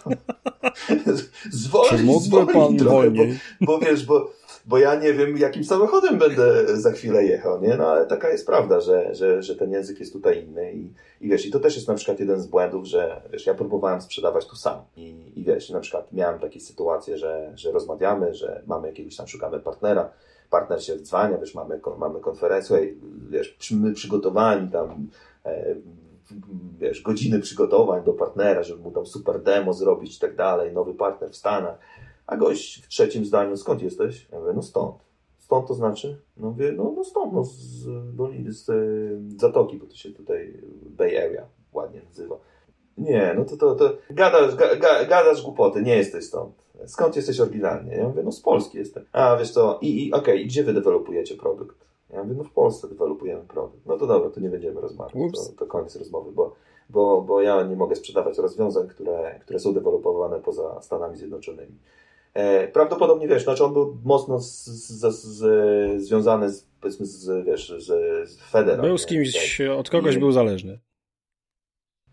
zwolnij, zwolnij pan trochę, bo, bo wiesz, bo bo ja nie wiem, jakim samochodem będę za chwilę jechał, nie? No ale taka jest prawda, że, że, że ten język jest tutaj inny i, i wiesz, i to też jest na przykład jeden z błędów, że wiesz, ja próbowałem sprzedawać tu sam i, i wiesz, na przykład miałem takie sytuacje, że, że rozmawiamy, że mamy jakiegoś tam, szukamy partnera, partner się dzwania, wiesz, mamy, mamy konferencję, wiesz, my przygotowani tam, e, wiesz, godziny przygotowań do partnera, żeby mu tam super demo zrobić i tak dalej, nowy partner w Stanach, a gość w trzecim zdaniu, skąd jesteś? Ja mówię, no stąd. stąd to znaczy? No mówię, no, no stąd, no z, doliny, z, z Zatoki, bo to się tutaj Bay Area ładnie nazywa. Nie, no to, to, to gadasz, ga, ga, gadasz głupoty, nie jesteś stąd. Skąd jesteś oryginalnie? Ja mówię, no z Polski jestem. A, wiesz co, i, i okej, okay, gdzie wy dewelopujecie produkt? Ja mówię, no w Polsce dewelopujemy produkt. No to dobra, to nie będziemy rozmawiać, to, to koniec rozmowy, bo, bo, bo ja nie mogę sprzedawać rozwiązań, które, które są dewelopowane poza Stanami Zjednoczonymi. E, prawdopodobnie, wiesz, znaczy on był mocno z, z, z, związany z, powiedzmy, z, wiesz, z, z Federą. Był z kimś, od kogoś I, był zależny.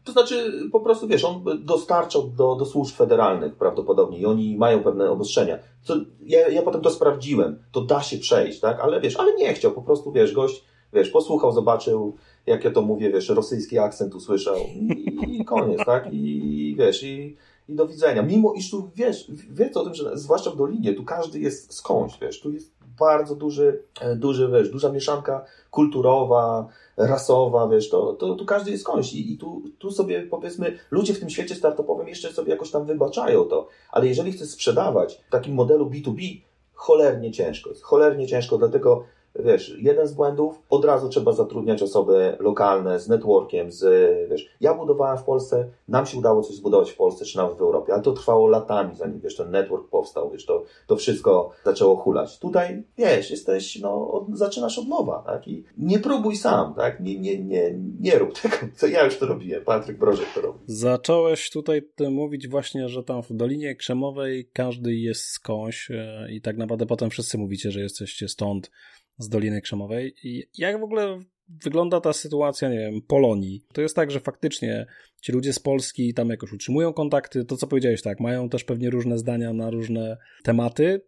To znaczy, po prostu wiesz, on dostarczał do, do służb federalnych prawdopodobnie i oni mają pewne obostrzenia. Co, ja, ja potem to sprawdziłem, to da się przejść, tak? Ale wiesz, ale nie chciał, po prostu wiesz, gość, wiesz, posłuchał, zobaczył, jak ja to mówię, wiesz, rosyjski akcent usłyszał i, i koniec, tak? I wiesz, i, i do widzenia. Mimo iż tu, wiesz, wiesz o tym, że zwłaszcza w Dolinie, tu każdy jest skądś, wiesz, tu jest bardzo duży, e, duży, wiesz, duża mieszanka kulturowa, rasowa, wiesz, to, to tu każdy jest skądś i, i tu, tu sobie powiedzmy, ludzie w tym świecie startupowym jeszcze sobie jakoś tam wybaczają to, ale jeżeli chcesz sprzedawać w takim modelu B2B, cholernie ciężko jest, cholernie ciężko, dlatego wiesz, jeden z błędów, od razu trzeba zatrudniać osoby lokalne z networkiem, z, wiesz, ja budowałem w Polsce, nam się udało coś zbudować w Polsce, czy nawet w Europie, ale to trwało latami, zanim, wiesz, ten network powstał, wiesz, to, to wszystko zaczęło hulać. Tutaj, wiesz, jesteś, no, od, zaczynasz od nowa, tak, i nie próbuj sam, tak, nie, nie, nie, nie rób tego, co ja już to robiłem, Patryk Brożek to robi. Zacząłeś tutaj mówić właśnie, że tam w Dolinie Krzemowej każdy jest skądś e, i tak naprawdę potem wszyscy mówicie, że jesteście stąd, z Doliny Krzemowej. I jak w ogóle wygląda ta sytuacja, nie wiem, Polonii? To jest tak, że faktycznie ci ludzie z Polski tam jakoś utrzymują kontakty, to co powiedziałeś, tak, mają też pewnie różne zdania na różne tematy.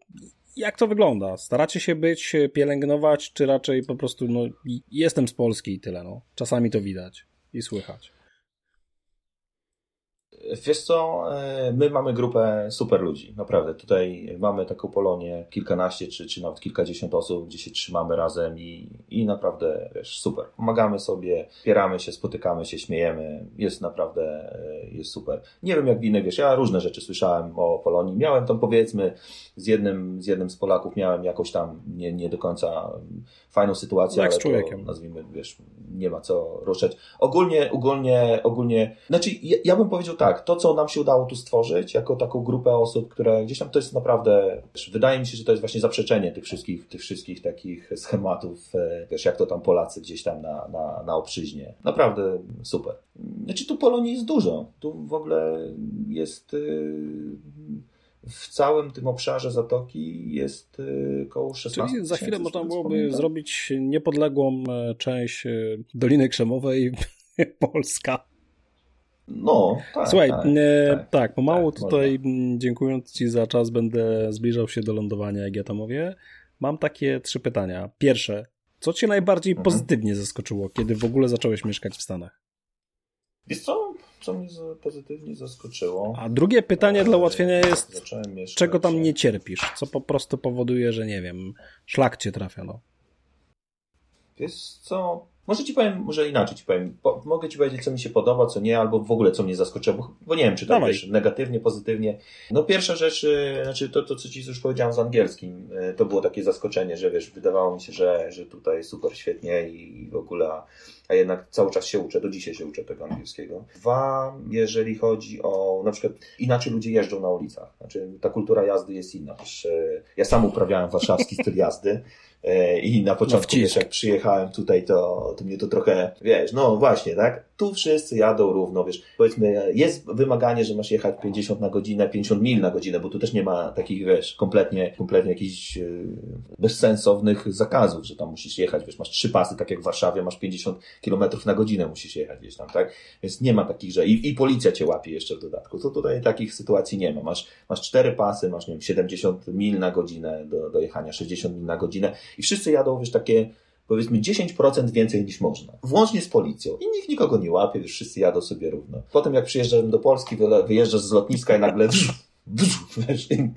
Jak to wygląda? Staracie się być, pielęgnować, czy raczej po prostu, no, jestem z Polski i tyle, no. Czasami to widać i słychać. Wiesz co, e, my mamy grupę super ludzi, naprawdę. Tutaj mamy taką Polonię, kilkanaście czy, czy nawet kilkadziesiąt osób, gdzie się trzymamy razem i, i naprawdę, wiesz, super. Pomagamy sobie, wspieramy się, spotykamy się, śmiejemy. Jest naprawdę, e, jest super. Nie wiem jak innych, wiesz, ja różne rzeczy słyszałem o Polonii. Miałem tam powiedzmy z jednym z, jednym z Polaków, miałem jakąś tam nie, nie do końca fajną sytuację, jak ale z człowiekiem. To, nazwijmy, wiesz, nie ma co ruszać. Ogólnie, ogólnie, ogólnie, znaczy ja, ja bym powiedział tak, to co nam się udało tu stworzyć, jako taką grupę osób, które gdzieś tam to jest naprawdę, wydaje mi się, że to jest właśnie zaprzeczenie tych wszystkich, tych wszystkich takich schematów, e, wiesz, jak to tam Polacy gdzieś tam na, na, na obrzyźnie. Naprawdę super. Znaczy tu Polonii jest dużo. Tu w ogóle jest... Yy w całym tym obszarze zatoki jest y, około 16 Czyli za chwilę można byłoby zrobić niepodległą e, część e, Doliny Krzemowej Polska. No, tak. Słuchaj, tak, e, tak, tak pomału tak, tutaj, można. dziękując Ci za czas, będę zbliżał się do lądowania, jak ja to mówię. Mam takie trzy pytania. Pierwsze, co Cię najbardziej mhm. pozytywnie zaskoczyło, kiedy w ogóle zacząłeś mieszkać w Stanach? Wiesz co? co mnie pozytywnie zaskoczyło. A drugie pytanie dla ułatwienia jest, czego tam nie cierpisz? Co po prostu powoduje, że nie wiem, szlak cię trafia, no? Wiesz co, może ci powiem, może inaczej ci powiem. Po, mogę ci powiedzieć, co mi się podoba, co nie, albo w ogóle co mnie zaskoczyło, bo, bo nie wiem, czy to wiesz, negatywnie, pozytywnie. No pierwsza rzecz, y, znaczy to, to, co ci już powiedziałem z angielskim, y, to było takie zaskoczenie, że wiesz, wydawało mi się, że, że tutaj super świetnie i w ogóle, a jednak cały czas się uczę, do dzisiaj się uczę tego angielskiego. Dwa, jeżeli chodzi o, na przykład inaczej ludzie jeżdżą na ulicach, znaczy ta kultura jazdy jest inna. Y, ja sam uprawiałem warszawski styl jazdy, E, I na początku, wiesz, jak przyjechałem tutaj, to, to mnie to trochę, wiesz, no właśnie, tak? Tu wszyscy jadą równo, wiesz, powiedzmy, jest wymaganie, że masz jechać 50 na godzinę, 50 mil na godzinę, bo tu też nie ma takich, wiesz, kompletnie, kompletnie jakichś e, bezsensownych zakazów, że tam musisz jechać, wiesz, masz trzy pasy, tak jak w Warszawie, masz 50 kilometrów na godzinę musisz jechać gdzieś tam, tak? Więc nie ma takich, że i, i policja cię łapie jeszcze w dodatku. To tutaj takich sytuacji nie ma. Masz, masz cztery pasy, masz, nie wiem, 70 mil na godzinę do, do jechania, 60 mil na godzinę i wszyscy jadą, wiesz, takie powiedzmy 10% więcej niż można. Włącznie z policją. I nikt nikogo nie łapie, wiesz, wszyscy jadą sobie równo. Potem jak przyjeżdżam do Polski, wyjeżdżasz z lotniska i nagle wiesz, i,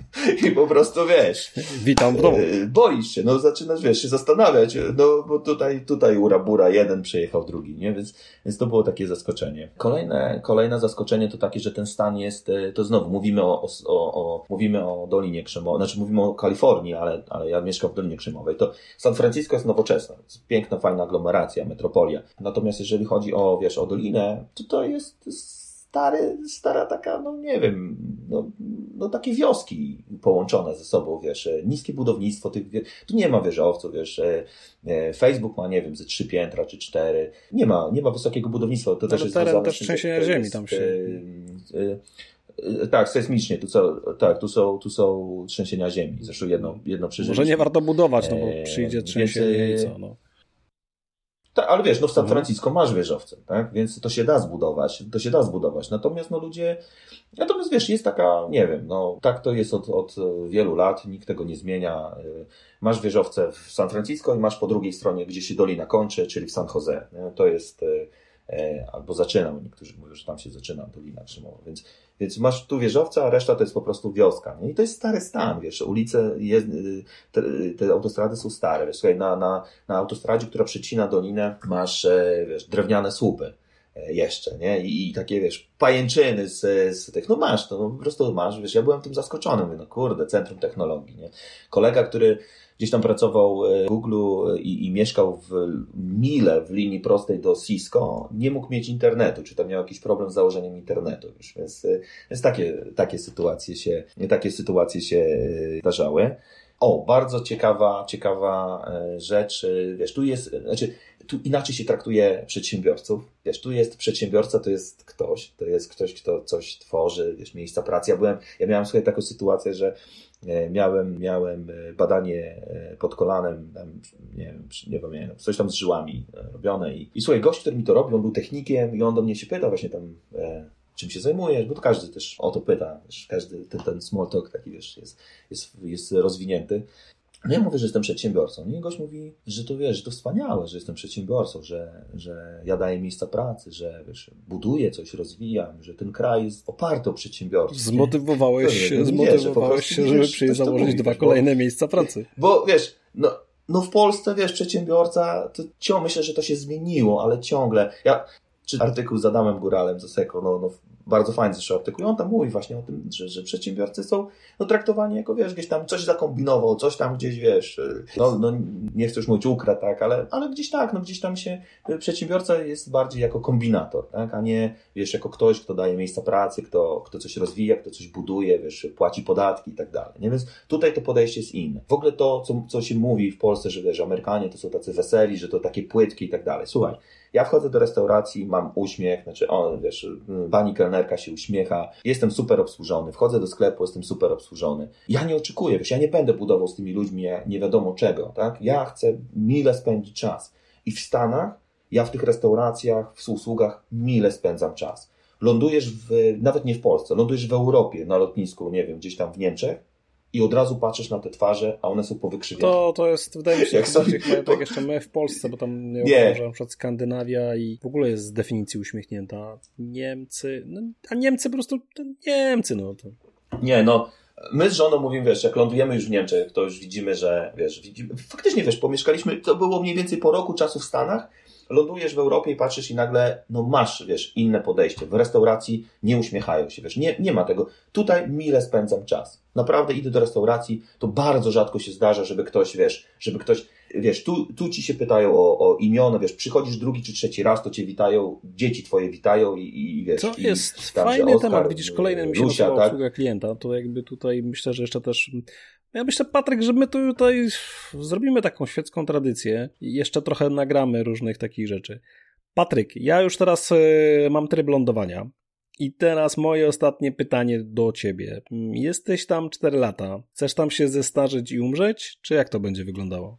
i po prostu wiesz. Witam w domu. e, Boisz się, no zaczynasz, wiesz, się zastanawiać, no bo tutaj, tutaj urabura jeden przejechał drugi, nie? Więc, więc to było takie zaskoczenie. Kolejne, kolejne zaskoczenie to takie, że ten stan jest, e, to znowu mówimy o, o, o, mówimy o Dolinie Krzemowej, znaczy mówimy o Kalifornii, ale, ale ja mieszkam w Dolinie Krzemowej. To San Francisco jest nowoczesne, jest piękna, fajna aglomeracja, metropolia. Natomiast jeżeli chodzi o, wiesz, o Dolinę, to to jest stary, stara taka, no nie wiem, no, no takie wioski połączone ze sobą, wiesz, e, niskie budownictwo, tych, tu nie ma wieżowców, wiesz, e, e, Facebook ma, nie wiem, ze trzy piętra czy cztery, nie ma, nie ma wysokiego budownictwa, to też Ale jest teren związane też tym, trzęsienia to ziemi jest, tam się- e, e, e, tak, sejsmicznie, tu są, tak, tu są, tu są trzęsienia ziemi. Zresztą jedno, jedno przeżyliśmy. Może nie warto budować, no bo przyjdzie więc, trzęsienie i e, co, no. Tak, ale wiesz, no w San Mhm. Francisco masz wieżowce, tak? Więc to się da zbudować, to się da zbudować. Natomiast no ludzie, natomiast wiesz, jest taka, nie wiem, no tak to jest od, od wielu lat, nikt tego nie zmienia. Y, Masz wieżowce w San Francisco i masz po drugiej stronie, gdzie się dolina kończy, czyli w San Jose. To jest, y, albo zaczyna, niektórzy mówią, że tam się zaczyna Dolina Krzemowa, więc, więc masz tu wieżowca, a reszta to jest po prostu wioska. Nie? I to jest stary stan, wiesz, ulice, jest, y, te, te autostrady są stare, wiesz, słuchaj, na, na, na autostradzie, która przecina dolinę, masz, e, wiesz, drewniane słupy e, jeszcze, nie? I, i takie, wiesz, pajęczyny z, z tych, no masz to, no po prostu masz, wiesz, ja byłem tym zaskoczony, mówię, no kurde, centrum technologii, nie? Kolega, który gdzieś tam pracował w Google i, i mieszkał w mile w linii prostej do Cisco, nie mógł mieć internetu, czy tam miał jakiś problem z założeniem internetu, wiesz, więc, e, więc takie, takie sytuacje się, takie sytuacje się e, zdarzały. O, bardzo ciekawa, ciekawa e, rzecz. e, Wiesz, tu jest, znaczy, tu inaczej się traktuje przedsiębiorców. Wiesz, tu jest przedsiębiorca, to jest ktoś, to jest ktoś, kto coś tworzy, wiesz, miejsca pracy. Ja byłem, ja miałem sobie taką sytuację, że e, miałem, miałem e, badanie e, pod kolanem, tam, nie wiem, nie pamiętam, coś tam z żyłami robione i, i słuchaj, gość, który mi to robił, on był technikiem i on do mnie się pytał właśnie tam, e, czym się zajmujesz, bo to każdy też o to pyta, wiesz, każdy ten, ten small talk taki, wiesz, jest, jest, jest rozwinięty. No ja mówię, że jestem przedsiębiorcą. No i gość mówi, że to wiesz, że to wspaniałe, że jestem przedsiębiorcą, że, że ja daję miejsca pracy, że wiesz, buduję coś, rozwijam, że ten kraj jest oparty o przedsiębiorców. Zmotywowałeś się, zmotywowałeś się, żeby wiesz, przyjść założyć dwa kolejne miejsca pracy. Bo wiesz, no, no w Polsce, wiesz, przedsiębiorca, to ciągle myślę, że to się zmieniło, ale ciągle. Ja czy artykuł z Adamem Góralem z Oseko, no, no bardzo fajny zresztą artykuł, on tam mówi właśnie o tym, że, że przedsiębiorcy są no, traktowani jako, wiesz, gdzieś tam coś zakombinował, coś tam gdzieś, wiesz, no, no nie chcę już mówić ukradł, tak, ale, ale gdzieś tak, no gdzieś tam się, przedsiębiorca jest bardziej jako kombinator, tak, a nie, wiesz, jako ktoś, kto daje miejsca pracy, kto, kto coś rozwija, kto coś buduje, wiesz, płaci podatki i tak dalej, nie, więc tutaj to podejście jest inne. W ogóle to, co, co się mówi w Polsce, że wiesz, Amerykanie to są tacy weseli, że to takie płytki i tak dalej, słuchaj, ja wchodzę do restauracji, mam uśmiech, znaczy, o, wiesz, pani kelnerka się uśmiecha, jestem super obsłużony, wchodzę do sklepu, jestem super obsłużony. Ja nie oczekuję, wiesz, ja nie będę budował z tymi ludźmi nie wiadomo czego, tak? Ja chcę mile spędzić czas. I w Stanach, ja w tych restauracjach, w usługach mile spędzam czas. Lądujesz w, nawet nie w Polsce, lądujesz w Europie, na lotnisku, nie wiem, gdzieś tam w Niemczech i od razu patrzysz na te twarze, a one są powykrzywione. To, to jest, wydaje mi się, Jak jak sobie- tak jeszcze my w Polsce, bo tam nie, Nie. uważam, że na przykład Skandynawia i w ogóle jest z definicji uśmiechnięta. Niemcy, no, a Niemcy po prostu, to Niemcy, no to. Nie, no, my z żoną mówimy, wiesz, jak lądujemy już w Niemczech, to już widzimy, że, wiesz, widzimy, faktycznie, wiesz, pomieszkaliśmy, to było mniej więcej po roku czasu w Stanach, lądujesz w Europie i patrzysz i nagle, no masz, wiesz, inne podejście. W restauracji nie uśmiechają się, wiesz, nie, nie ma tego. Tutaj mile spędzam czas. Naprawdę idę do restauracji, to bardzo rzadko się zdarza, żeby ktoś, wiesz, żeby ktoś, wiesz, tu, tu ci się pytają o, o imiona, wiesz, przychodzisz drugi czy trzeci raz, to cię witają, dzieci twoje witają i, i wiesz. To i jest tam, że fajny Oskar, temat. Widzisz, kolejny mi się nasuwa tak? obsługa klienta. To jakby tutaj myślę, że jeszcze też. Ja myślę, Patryk, że my tu tutaj zrobimy taką świecką tradycję i jeszcze trochę nagramy różnych takich rzeczy. Patryk, ja już teraz y, mam tryb lądowania. I teraz moje ostatnie pytanie do ciebie. Jesteś tam 4 lata. Chcesz tam się zestarzeć i umrzeć? Czy jak to będzie wyglądało?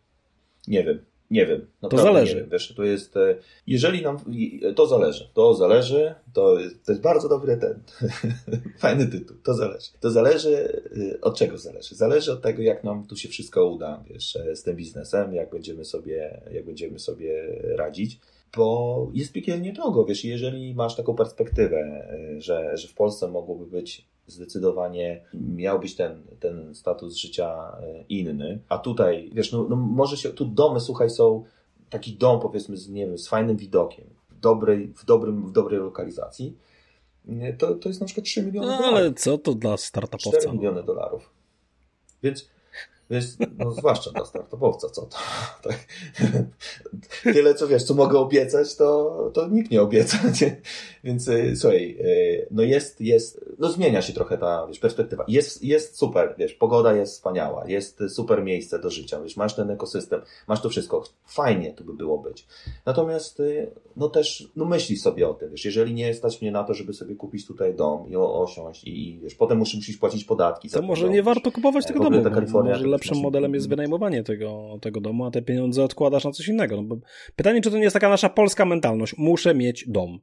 Nie wiem, nie wiem. Naprawdę zależy. Nie wiem. Wiesz, to jest, e, jeżeli nam, to zależy, to zależy, to, to jest bardzo dobry ten, fajny tytuł, to zależy. To zależy, e, od czego zależy? Zależy od tego, jak nam tu się wszystko uda, wiesz, e, z tym biznesem, jak będziemy sobie, jak będziemy sobie radzić. Bo jest piekielnie drogo, wiesz, jeżeli masz taką perspektywę, e, że, że w Polsce mogłoby być zdecydowanie miał być ten, ten status życia e, inny. A tutaj, wiesz, no, no może się, tu domy, słuchaj, są taki dom, powiedzmy, z, nie wiem, z fajnym widokiem, w dobrej, w dobrym, w dobrej lokalizacji. To, to jest na przykład 3 miliony no, dolarów. ale co to dla startupowca? 4 miliony dolarów. Więc więc, no zwłaszcza dla startupowca, co to? Tak. Tyle, co wiesz, co mogę obiecać, to, to nikt nie obieca, nie? Więc y, słuchaj, y, no jest, jest, no zmienia się trochę ta, wiesz, perspektywa. Jest, jest super, wiesz, pogoda jest wspaniała, jest super miejsce do życia, wiesz, masz ten ekosystem, masz to wszystko. Fajnie tu by było być. Natomiast, y, no też, no myśli sobie o tym, wiesz, jeżeli nie stać mnie na to, żeby sobie kupić tutaj dom i osiąść i, wiesz, potem muszę musisz płacić podatki. To może nie warto kupować tego domu. Ta Kalifornia, może lepszym modelem jest wynajmowanie tego, tego domu, a te pieniądze odkładasz na coś innego. No pytanie, czy to nie jest taka nasza polska mentalność? Muszę mieć dom.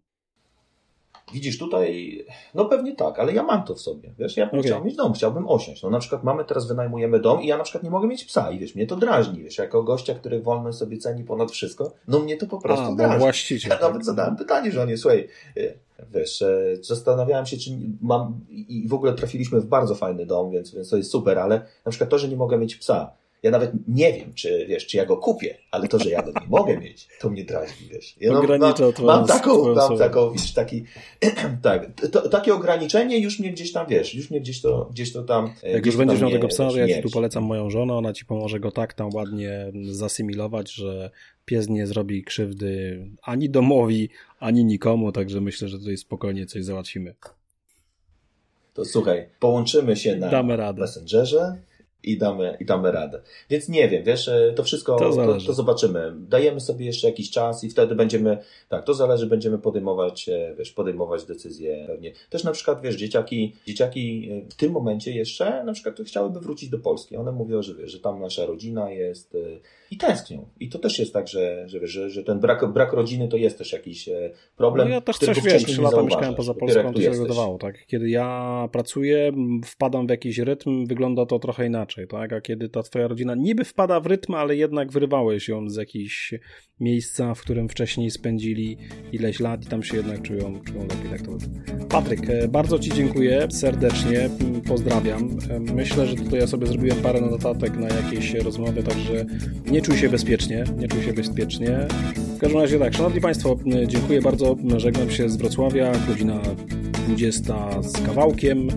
Widzisz, tutaj, no pewnie tak, ale ja mam to w sobie, wiesz, ja bym okay. chciał mieć dom, chciałbym osiąść. No na przykład mamy teraz, wynajmujemy dom i ja na przykład nie mogę mieć psa i wiesz, mnie to drażni, wiesz, jako gościa, który wolno sobie ceni ponad wszystko, no mnie to po prostu a, drażni. właściciel. Ja tak. nawet zadałem pytanie żonie, słuchaj, y, wiesz, e, zastanawiałem się, czy mam, i w ogóle trafiliśmy w bardzo fajny dom, więc, więc to jest super, ale na przykład to, że nie mogę mieć psa, ja nawet nie wiem, czy wiesz, czy ja go kupię, ale to, że ja go nie mogę mieć, to mnie drażni, wiesz. Ja no, mam, mam taką, mam taką, wiesz, taki, tak, to, takie ograniczenie już mnie gdzieś tam, wiesz, już mnie gdzieś to, gdzieś to tam. E, Jak już będziesz miał tego psa, to ja ci tu polecam moją żonę, ona ci pomoże go tak tam ładnie zasymilować, że pies nie zrobi krzywdy ani domowi, ani nikomu, także myślę, że tutaj spokojnie coś załatwimy. To słuchaj, połączymy się na. Messengerze, i damy, i damy radę. Więc nie wiem, wiesz, e, to wszystko to, to, to, zobaczymy. Dajemy sobie jeszcze jakiś czas i wtedy będziemy, tak, to zależy, będziemy podejmować, e, wiesz, podejmować decyzje pewnie. Też na przykład, wiesz, dzieciaki, dzieciaki e, w tym momencie jeszcze na przykład chciałyby wrócić do Polski. One mówią, że wiesz, że tam nasza rodzina jest i tęsknią. I to też jest tak, że, że, że, że ten brak, brak rodziny to jest też jakiś problem. No ja też coś wiem, trzy lata mieszkałem poza Polską, to się zadawało, tak. Kiedy ja pracuję, wpadam w jakiś rytm, wygląda to trochę inaczej inaczej, tak? A kiedy ta twoja rodzina niby wpada w rytm, ale jednak wyrywałeś ją z jakichś miejsca, w którym wcześniej spędzili ileś lat i tam się jednak czują, czują lepiej. Tak to Patryk, e, bardzo Ci dziękuję serdecznie, pozdrawiam. E, myślę, że tutaj ja sobie zrobiłem parę notatek na jakieś rozmowy, także nie czuj się bezpiecznie, nie czuj się bezpiecznie. W każdym razie tak, Szanowni Państwo, dziękuję bardzo, żegnam się z Wrocławia, godzina 20 z kawałkiem.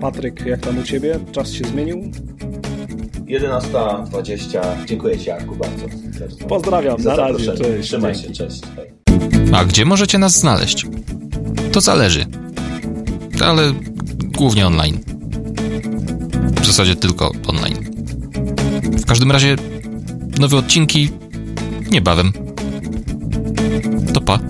Patryk, jak tam u Ciebie? Czas się zmienił? 11.20. Dziękuję Ci, Arku, bardzo. Pozdrawiam, na razie. Cześć. Trzymaj się, cześć. A gdzie możecie nas znaleźć? To zależy. Ale głównie online. W zasadzie tylko online. W każdym razie nowe odcinki niebawem. To pa.